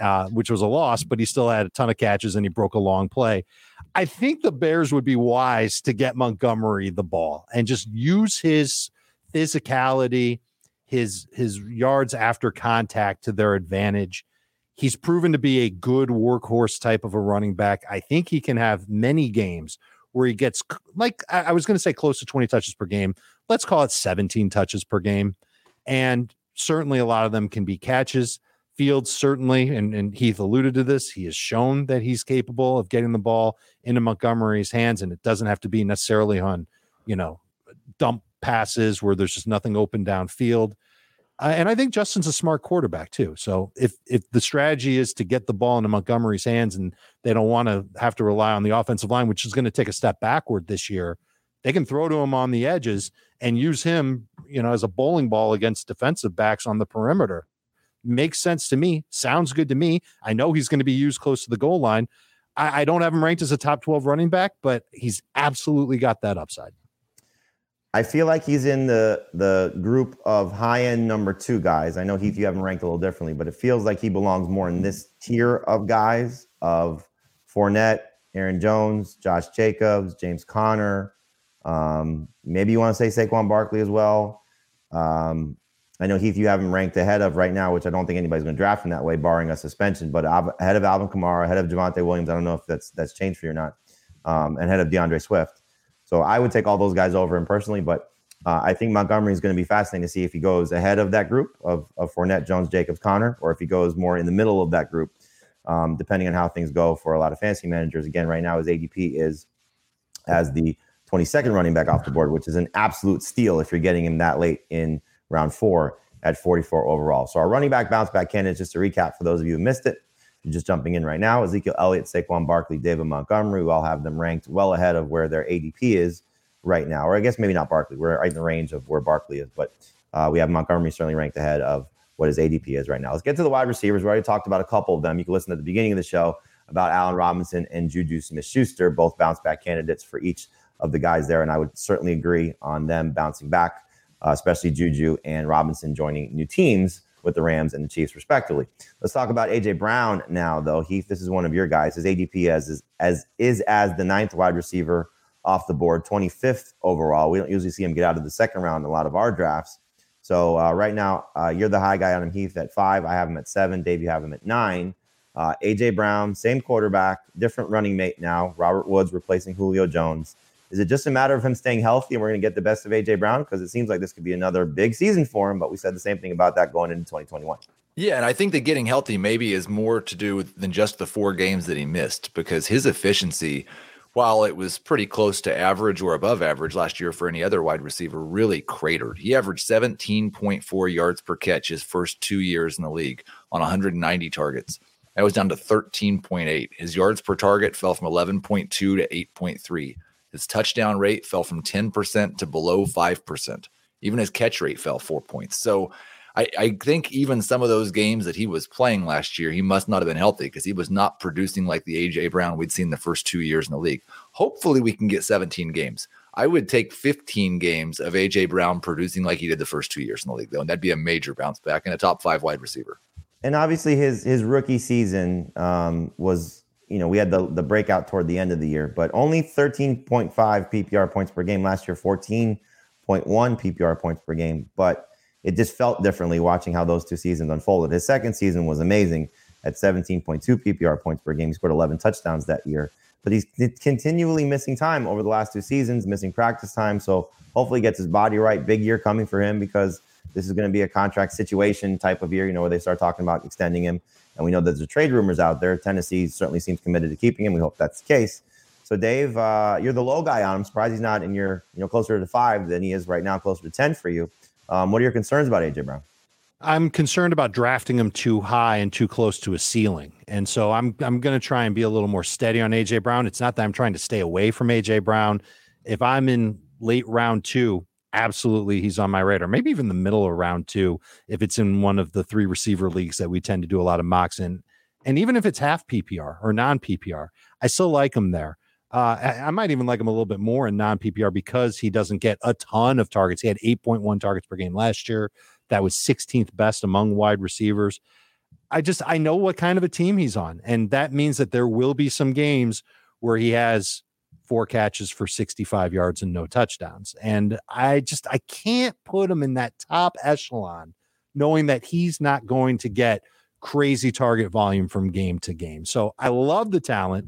uh, which was a loss, but he still had a ton of catches and he broke a long play. I think the Bears would be wise to get Montgomery the ball and just use his physicality, his his yards after contact to their advantage. He's proven to be a good workhorse type of a running back. I think he can have many games where he gets like I was going to say close to 20 touches per game. Let's call it 17 touches per game. And certainly a lot of them can be catches. Fields certainly, and, and Heath alluded to this, he has shown that he's capable of getting the ball into Montgomery's hands, and it doesn't have to be necessarily on, you know, dump passes where there's just nothing open downfield. Uh, and I think Justin's a smart quarterback too. So if if the strategy is to get the ball into Montgomery's hands and they don't want to have to rely on the offensive line, which is going to take a step backward this year, they can throw to him on the edges and use him, you know, as a bowling ball against defensive backs on the perimeter. Makes sense to me. Sounds good to me. I know he's going to be used close to the goal line. I, I don't have him ranked as a top 12 running back, but he's absolutely got that upside. I feel like he's in the the group of high end number two guys. I know Heath, you have him ranked a little differently, but it feels like he belongs more in this tier of guys of Fournette, Aaron Jones, Josh Jacobs, James Conner. Um, maybe you want to say Saquon Barkley as well. Um, I know Heath, you have him ranked ahead of right now, which I don't think anybody's going to draft him that way, barring a suspension. But ahead of Alvin Kamara, ahead of Javonte Williams. I don't know if that's that's changed for you or not. Um, and ahead of DeAndre Swift. So I would take all those guys over him personally, but uh, I think Montgomery is going to be fascinating to see if he goes ahead of that group of, of Fournette, Jones, Jacobs, Conner, or if he goes more in the middle of that group, um, depending on how things go for a lot of fantasy managers. Again, right now his ADP is as the 22nd running back off the board, which is an absolute steal if you're getting him that late in round four at 44 overall. So our running back bounce back candidates, just to recap for those of you who missed it, just jumping in right now, Ezekiel Elliott, Saquon Barkley, David Montgomery, we all have them ranked well ahead of where their ADP is right now. Or I guess maybe not Barkley. We're right in the range of where Barkley is, but uh, we have Montgomery certainly ranked ahead of what his ADP is right now. Let's get to the wide receivers. We already talked about a couple of them. You can listen at the beginning of the show about Allen Robinson and Juju Smith Schuster, both bounce back candidates for each of the guys there. And I would certainly agree on them bouncing back, uh, especially Juju and Robinson joining new teams with the Rams and the Chiefs, respectively. Let's talk about AJ Brown now, though. Heath, this is one of your guys. His ADP as is as is as the ninth wide receiver off the board, 25th overall. We don't usually see him get out of the second round in a lot of our drafts. So uh, right now, uh, you're the high guy on him, Heath, at five. I have him at seven. Dave, you have him at nine. Uh, AJ Brown, same quarterback, different running mate now. Robert Woods replacing Julio Jones. Is it just a matter of him staying healthy and we're going to get the best of AJ Brown? Because it seems like this could be another big season for him. But we said the same thing about that going into 2021. Yeah, and I think that getting healthy maybe is more to do with than just the four games that he missed because his efficiency, while it was pretty close to average or above average last year for any other wide receiver, really cratered. He averaged 17.4 yards per catch his first two years in the league on 190 targets. That was down to 13.8. His yards per target fell from 11.2 to 8.3. His touchdown rate fell from 10% to below 5%. Even his catch rate fell four points. So I, I, think even some of those games that he was playing last year, he must not have been healthy because he was not producing like the AJ Brown we'd seen the first two years in the league. Hopefully, we can get 17 games. I would take 15 games of AJ Brown producing like he did the first two years in the league, though, and that'd be a major bounce back and a top five wide receiver. And obviously, his his rookie season um, was you know, we had the, the breakout toward the end of the year, but only 13.5 PPR points per game last year, 14.1 PPR points per game. But it just felt differently watching how those two seasons unfolded. His second season was amazing at 17.2 PPR points per game. He scored 11 touchdowns that year, but he's continually missing time over the last two seasons, missing practice time. So hopefully, gets his body right. Big year coming for him because this is going to be a contract situation type of year, you know, where they start talking about extending him. And we know that there's a trade rumors out there. Tennessee certainly seems committed to keeping him. We hope that's the case. So, Dave, uh, you're the low guy on him. Surprised he's not in your, you know, closer to five than he is right now, closer to 10 for you. Um, what are your concerns about AJ Brown? I'm concerned about drafting him too high and too close to a ceiling. And so I'm I'm going to try and be a little more steady on AJ Brown. It's not that I'm trying to stay away from AJ Brown. If I'm in late round 2, absolutely he's on my radar. Maybe even the middle of round 2 if it's in one of the three receiver leagues that we tend to do a lot of mocks in. And even if it's half PPR or non PPR, I still like him there. Uh, I, I, might even like him a little bit more in non PPR because he doesn't get a ton of targets. He had 8.1 targets per game last year. That was 16th best among wide receivers. I just I know what kind of a team he's on, and that means that there will be some games where he has four catches for 65 yards and no touchdowns. And I just I can't put him in that top echelon knowing that he's not going to get crazy target volume from game to game. So I love the talent.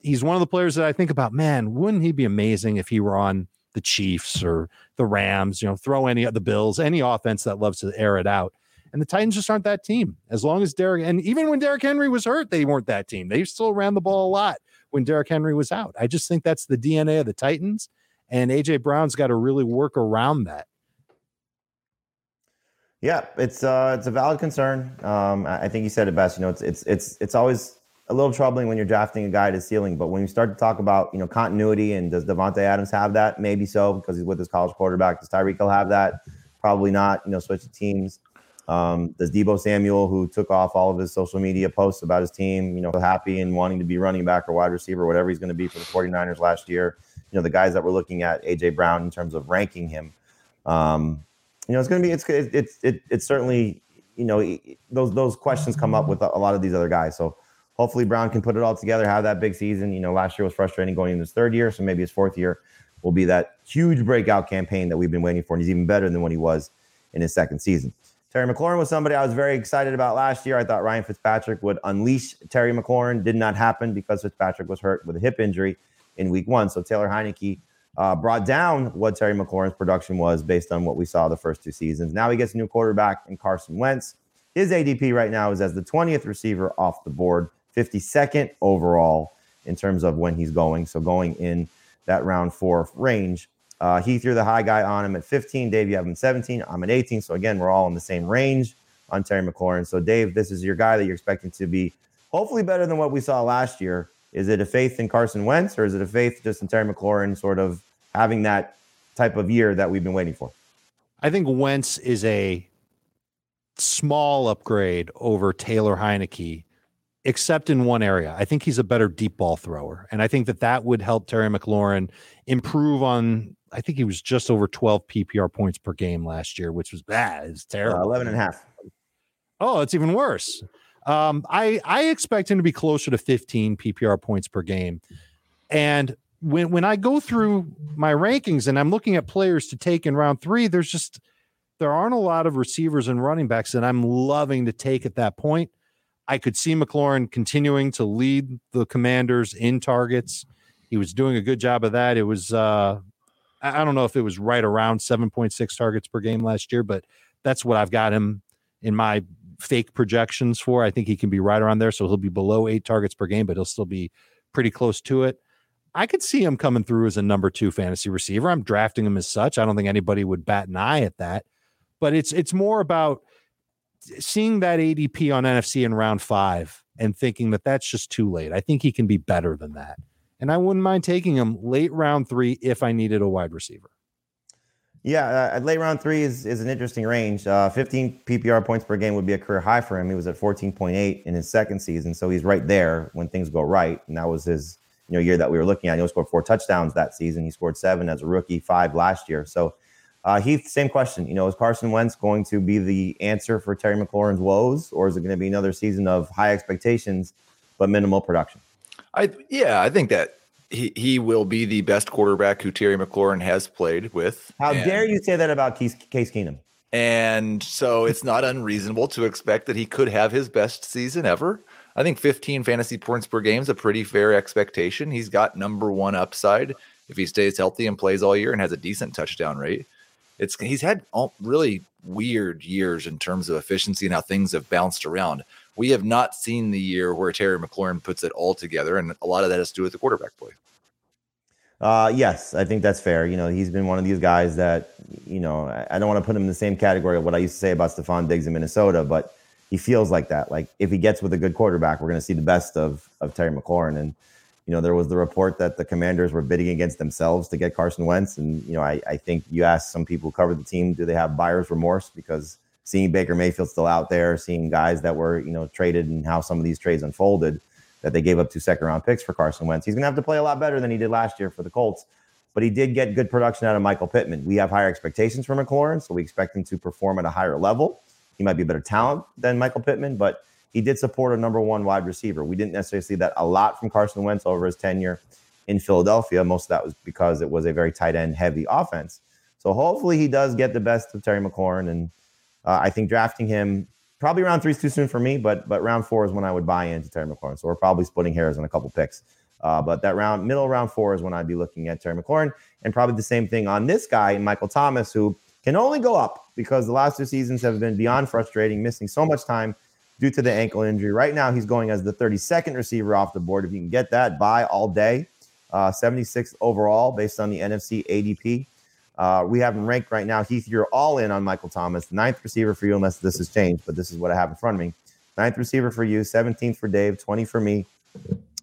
He's one of the players that I think about, man, wouldn't he be amazing if he were on the Chiefs or the Rams, you know, throw any of the Bills, any offense that loves to air it out. And the Titans just aren't that team. As long as Derrick, and even when Derrick Henry was hurt, they weren't that team. They still ran the ball a lot when Derrick Henry was out. I just think that's the DNA of the Titans. And AJ Brown's got to really work around that. Yeah, it's uh, it's a valid concern. Um, I think you said it best. You know, it's it's it's it's always a little troubling when you're drafting a guy to ceiling. But when you start to talk about, you know, continuity and does Davante Adams have that? Maybe so because he's with his college quarterback. Does Tyreek Hill have that? Probably not. You know, switch teams. Um, does Deebo Samuel, who took off all of his social media posts about his team, you know, happy and wanting to be running back or wide receiver, whatever he's going to be for the 49ers last year, you know, the guys that we're looking at, AJ Brown, in terms of ranking him, um, you know, it's going to be, it's, it's, it, it's certainly, you know, those, those questions come up with a lot of these other guys. So, hopefully Brown can put it all together, have that big season. You know, last year was frustrating going into his third year, so maybe his fourth year will be that huge breakout campaign that we've been waiting for, and he's even better than what he was in his second season. Terry McLaurin was somebody I was very excited about last year. I thought Ryan Fitzpatrick would unleash Terry McLaurin. Did not happen because Fitzpatrick was hurt with a hip injury in week one. So Taylor Heinicke uh, brought down what Terry McLaurin's production was based on what we saw the first two seasons. Now he gets a new quarterback in Carson Wentz. His ADP right now is as the 20th receiver off the board. 52nd overall in terms of when he's going. So going in that round four range. Uh, he threw the high guy on him at 15. Dave, you have him 17. I'm at 18. So again, we're all in the same range on Terry McLaurin. So Dave, this is your guy that you're expecting to be hopefully better than what we saw last year. Is it a faith in Carson Wentz or is it a faith just in Terry McLaurin sort of having that type of year that we've been waiting for? I think Wentz is a small upgrade over Taylor Heinicke except in one area. I think he's a better deep ball thrower. And I think that that would help Terry McLaurin improve on, I think he was just over 12 PPR points per game last year, which was bad. It's terrible. Uh, 11 and a half. Oh, it's even worse. Um, I, I expect him to be closer to 15 PPR points per game. And when, when I go through my rankings and I'm looking at players to take in round three, there's just, there aren't a lot of receivers and running backs that I'm loving to take at that point. I could see McLaurin continuing to lead the commanders in targets. He was doing a good job of that. It was, uh, I don't know if it was right around 7.6 targets per game last year, but that's what I've got him in my fake projections for. I think he can be right around there. So he'll be below eight targets per game, but he'll still be pretty close to it. I could see him coming through as a number two fantasy receiver. I'm drafting him as such. I don't think anybody would bat an eye at that. But it's it's more about seeing that ADP on NFFC in round five and thinking that that's just too late. I think he can be better than that. And I wouldn't mind taking him late round three if I needed a wide receiver. Yeah, uh, late round three is, is an interesting range. Uh, 15 PPR points per game would be a career high for him. He was at 14.8 in his second season, so he's right there when things go right. And that was his you know year that we were looking at. He only scored four touchdowns that season. He scored seven as a rookie, five last year. So uh, Heath, same question. You know, is Carson Wentz going to be the answer for Terry McLaurin's woes, or is it going to be another season of high expectations but minimal production? I yeah, I think that he he will be the best quarterback who Terry McLaurin has played with. How and, dare you say that about Case, Case Keenum? And so it's not unreasonable to expect that he could have his best season ever. I think 15 fantasy points per game is a pretty fair expectation. He's got number one upside if he stays healthy and plays all year and has a decent touchdown rate it's he's had all, really weird years in terms of efficiency and how things have bounced around. We have not seen the year where Terry McLaurin puts it all together, and a lot of that has to do with the quarterback play. Uh, yes, I think that's fair. You know, he's been one of these guys that you know, I, I don't want to put him in the same category of what I used to say about Stefon Diggs in Minnesota, but he feels like that. Like if he gets with a good quarterback, we're going to see the best of of Terry McLaurin. And you know, there was the report that the Commanders were bidding against themselves to get Carson Wentz. And you know, I, I think you asked some people who cover the team, do they have buyer's remorse because seeing Baker Mayfield still out there, seeing guys that were you know traded and how some of these trades unfolded, that they gave up two second round picks for Carson Wentz. He's going to have to play a lot better than he did last year for the Colts. But he did get good production out of Michael Pittman. We have higher expectations for McLaurin, so we expect him to perform at a higher level. He might be a better talent than Michael Pittman, but he did support a number one wide receiver. We didn't necessarily see that a lot from Carson Wentz over his tenure in Philadelphia. Most of that was because it was a very tight end heavy offense. So hopefully he does get the best of Terry McLaurin. And uh, I think drafting him probably round three is too soon for me, but but round four is when I would buy into Terry McLaurin. So we're probably splitting hairs on a couple picks. Uh, but that round, middle round four is when I'd be looking at Terry McLaurin, and probably the same thing on this guy, Michael Thomas, who can only go up because the last two seasons have been beyond frustrating, missing so much time due to the ankle injury. Right now, he's going as the 32nd receiver off the board. If you can get that, buy all day. Uh, 76th overall based on the NFFC ADP. Uh, we have him ranked right now. Heath, you're all in on Michael Thomas, ninth receiver for you, unless this has changed, but this is what I have in front of me. Ninth receiver for you, 17th for Dave, 20 for me.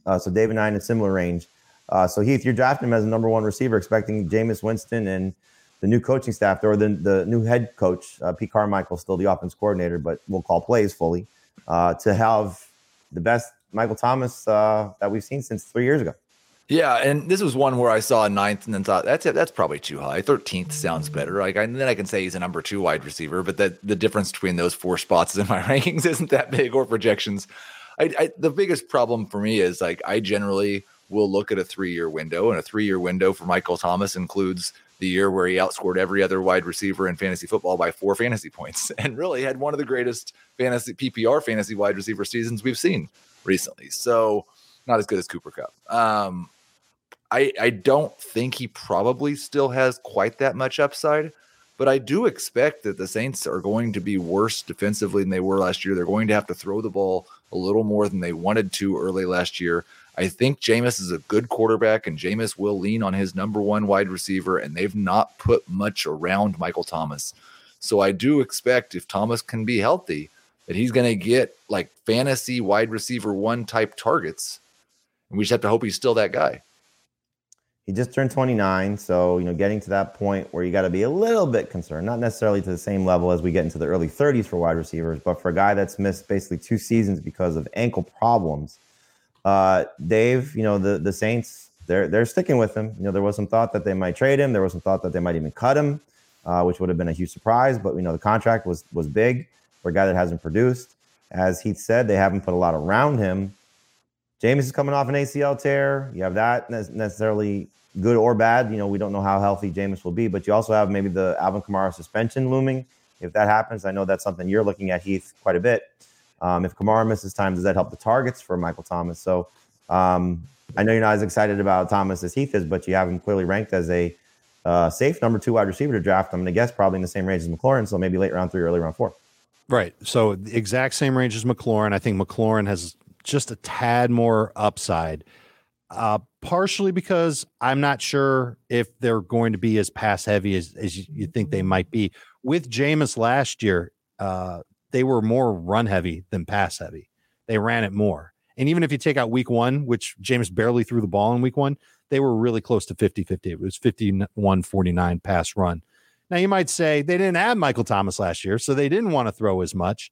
Uh, so Dave and I in a similar range. Uh, so Heath, you're drafting him as a number one receiver, expecting Jameis Winston and the new coaching staff, or the, the new head coach, uh, Pete Carmichael, still the offense coordinator, but we'll call plays fully, uh, to have the best Michael Thomas uh, that we've seen since three years ago. Yeah, and this was one where I saw a ninth and then thought that's it. That's probably too high. Thirteenth sounds better. Like, and then I can say he's a number two wide receiver, but that the difference between those four spots in my rankings isn't that big or projections. I, I the biggest problem for me is like I generally will look at a three year window, and a three year window for Michael Thomas includes the year where he outscored every other wide receiver in fantasy football by four fantasy points, and really had one of the greatest fantasy PPR fantasy wide receiver seasons we've seen recently. So not as good as Cooper Kupp. Um, I, I don't think he probably still has quite that much upside, but I do expect that the Saints are going to be worse defensively than they were last year. They're going to have to throw the ball a little more than they wanted to early last year. I think Jameis is a good quarterback, and Jameis will lean on his number one wide receiver, and they've not put much around Michael Thomas. So I do expect if Thomas can be healthy, that he's going to get like fantasy wide receiver one type targets. And we just have to hope he's still that guy he just turned 29 so you know getting to that point where you got to be a little bit concerned not necessarily to the same level as we get into the early 30s for wide receivers but for a guy that's missed basically two seasons because of ankle problems uh, dave you know the the saints they're they're sticking with him you know there was some thought that they might trade him there was some thought that they might even cut him uh, which would have been a huge surprise but you know the contract was was big for a guy that hasn't produced as heath said they haven't put a lot around him Jameis is coming off an ACL tear. You have that necessarily good or bad. You know, we don't know how healthy Jameis will be, but you also have maybe the Alvin Kamara suspension looming. If that happens, I know that's something you're looking at, Heath, quite a bit. Um, if Kamara misses time, does that help the targets for Michael Thomas? So um, I know you're not as excited about Thomas as Heath is, but you have him clearly ranked as a uh, safe number two wide receiver to draft. I'm going to guess probably in the same range as McLaurin, so maybe late round three, early round four. Right. So the exact same range as McLaurin. I think McLaurin has just a tad more upside. Uh, partially because I'm not sure if they're going to be as pass heavy as, as you think they might be. With Jameis last year, uh, they were more run heavy than pass heavy. They ran it more. And even if you take out week one, which Jameis barely threw the ball in week one, they were really close to 50 50. It was 51 49 pass run. Now, you might say they didn't have Michael Thomas last year, so they didn't want to throw as much.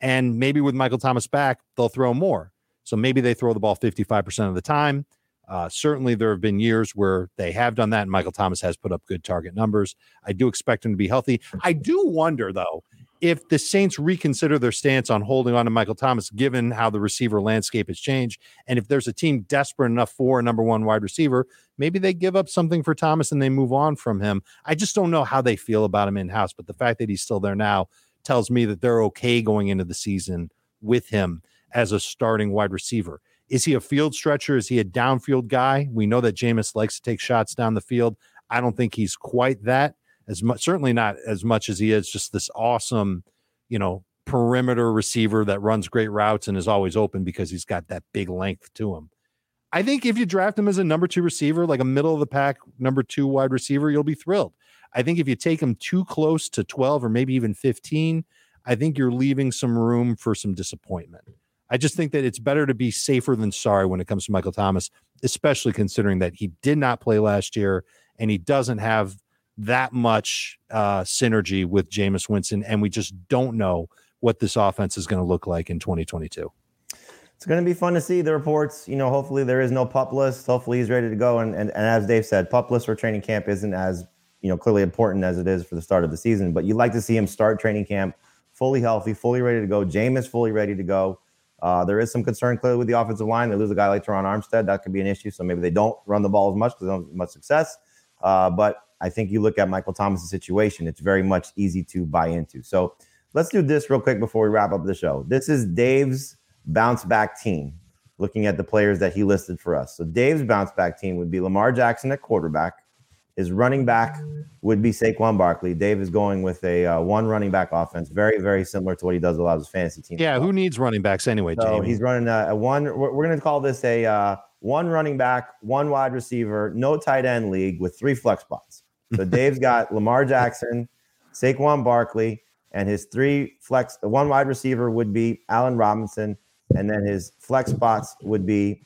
And maybe with Michael Thomas back, they'll throw more. So maybe they throw the ball 55% of the time. Uh, certainly, there have been years where they have done that, and Michael Thomas has put up good target numbers. I do expect him to be healthy. I do wonder, though, if the Saints reconsider their stance on holding on to Michael Thomas, given how the receiver landscape has changed, and if there's a team desperate enough for a number one wide receiver, maybe they give up something for Thomas and they move on from him. I just don't know how they feel about him in house, but the fact that he's still there now tells me that they're okay going into the season with him as a starting wide receiver. Is he a field stretcher? Is he a downfield guy? We know that Jameis likes to take shots down the field. I don't think he's quite that as much, certainly not as much as he is just this awesome, you know, perimeter receiver that runs great routes and is always open because he's got that big length to him. I think if you draft him as a number two receiver, like a middle of the pack number two wide receiver, you'll be thrilled. I think if you take him too close to 12 or maybe even 15, I think you're leaving some room for some disappointment. I just think that it's better to be safer than sorry when it comes to Michael Thomas, especially considering that he did not play last year and he doesn't have that much uh, synergy with Jameis Winston, and we just don't know what this offense is going to look like in 2022. It's going to be fun to see the reports. You know, hopefully there is no pup list. Hopefully he's ready to go. And, and, and as Dave said, pup list for training camp isn't as, you know, clearly important as it is for the start of the season. But you'd like to see him start training camp fully healthy, fully ready to go. Jameis fully ready to go. Uh, there is some concern clearly with the offensive line. They lose a guy like Terron Armstead. That could be an issue. So maybe they don't run the ball as much because they don't have much success. Uh, but I think you look at Michael Thomas' situation, it's very much easy to buy into. So let's do this real quick before we wrap up the show. This is Dave's bounce back team, looking at the players that he listed for us. So Dave's bounce back team would be Lamar Jackson at quarterback. His running back would be Saquon Barkley. Dave is going with a uh, one running back offense, very, very similar to what he does with a lot of his fantasy teams. Yeah, who needs running backs anyway, So Jamie? he's running a, a one. We're, we're going to call this a uh, one running back, one wide receiver, no tight end league with three flex spots. So Dave's got Lamar Jackson, Saquon Barkley, and his three flex. One wide receiver would be Allen Robinson, and then his flex spots would be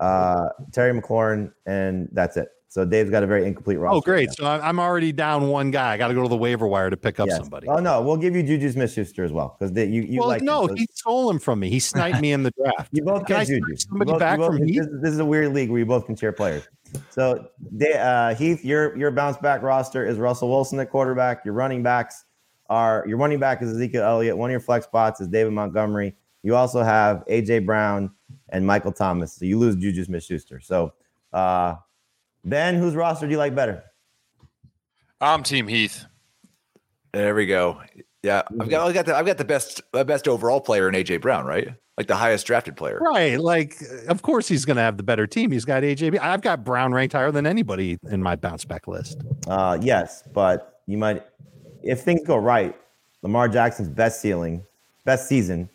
uh, Terry McLaurin, and that's it. So Dave's got a very incomplete roster. Oh, great. So I'm already down one guy. I got to go to the waiver wire to pick up Yes. somebody. Oh no, we'll give you Juju Smith-Schuster as well because you you well, like him, no, so- he stole him from me. He sniped me in the draft. You both Can I Juju. somebody both- back both- from? This, this is a weird league where you both can share players. So, uh, Heath, your your bounce back roster is Russell Wilson at quarterback. Your running backs are your running back is Ezekiel Elliott. One of your flex spots is David Montgomery. You also have AJ Brown and Michael Thomas. So you lose Juju Smith-Schuster. So, uh, Ben, whose roster do you like better? I'm Team Heath. There we go. Yeah, I've got, I've got the, I've got the best, the best overall player in AJ Brown, right? Like the highest drafted player. Right. Like, of course, he's going to have the better team. He's got AJB. I've got Brown ranked higher than anybody in my bounce back list. Uh, yes, but you might, if things go right, Lamar Jackson's best ceiling, best season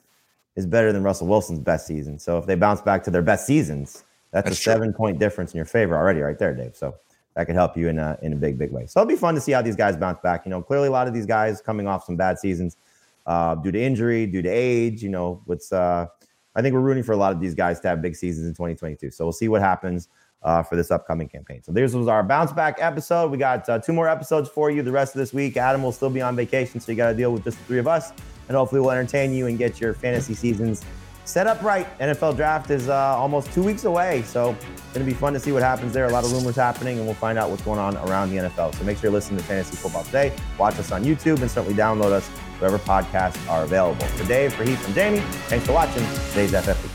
is better than Russell Wilson's best season. So if they bounce back to their best seasons, that's, That's a true. seven point difference in your favor already, right there, Dave. So that could help you in a, in a big, big way. So it'll be fun to see how these guys bounce back. You know, clearly a lot of these guys coming off some bad seasons uh, due to injury, due to age. You know, what's uh, I think we're rooting for a lot of these guys to have big seasons in 2022. So we'll see what happens uh, for this upcoming campaign. So this was our bounce back episode. We got uh, two more episodes for you the rest of this week. Adam will still be on vacation, so you got to deal with just the three of us, and hopefully we'll entertain you and get your fantasy seasons set up right. NFL draft is uh, almost two weeks away, so it's going to be fun to see what happens there. A lot of rumors happening, and we'll find out what's going on around the NFL. So make sure you listen to Fantasy Football Today. Watch us on YouTube, and certainly download us wherever podcasts are available. For Dave, for Heath, and Jamie, thanks for watching today's FFT.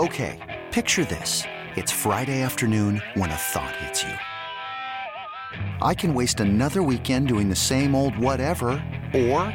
Okay, picture this. It's Friday afternoon when a thought hits you. I can waste another weekend doing the same old whatever, or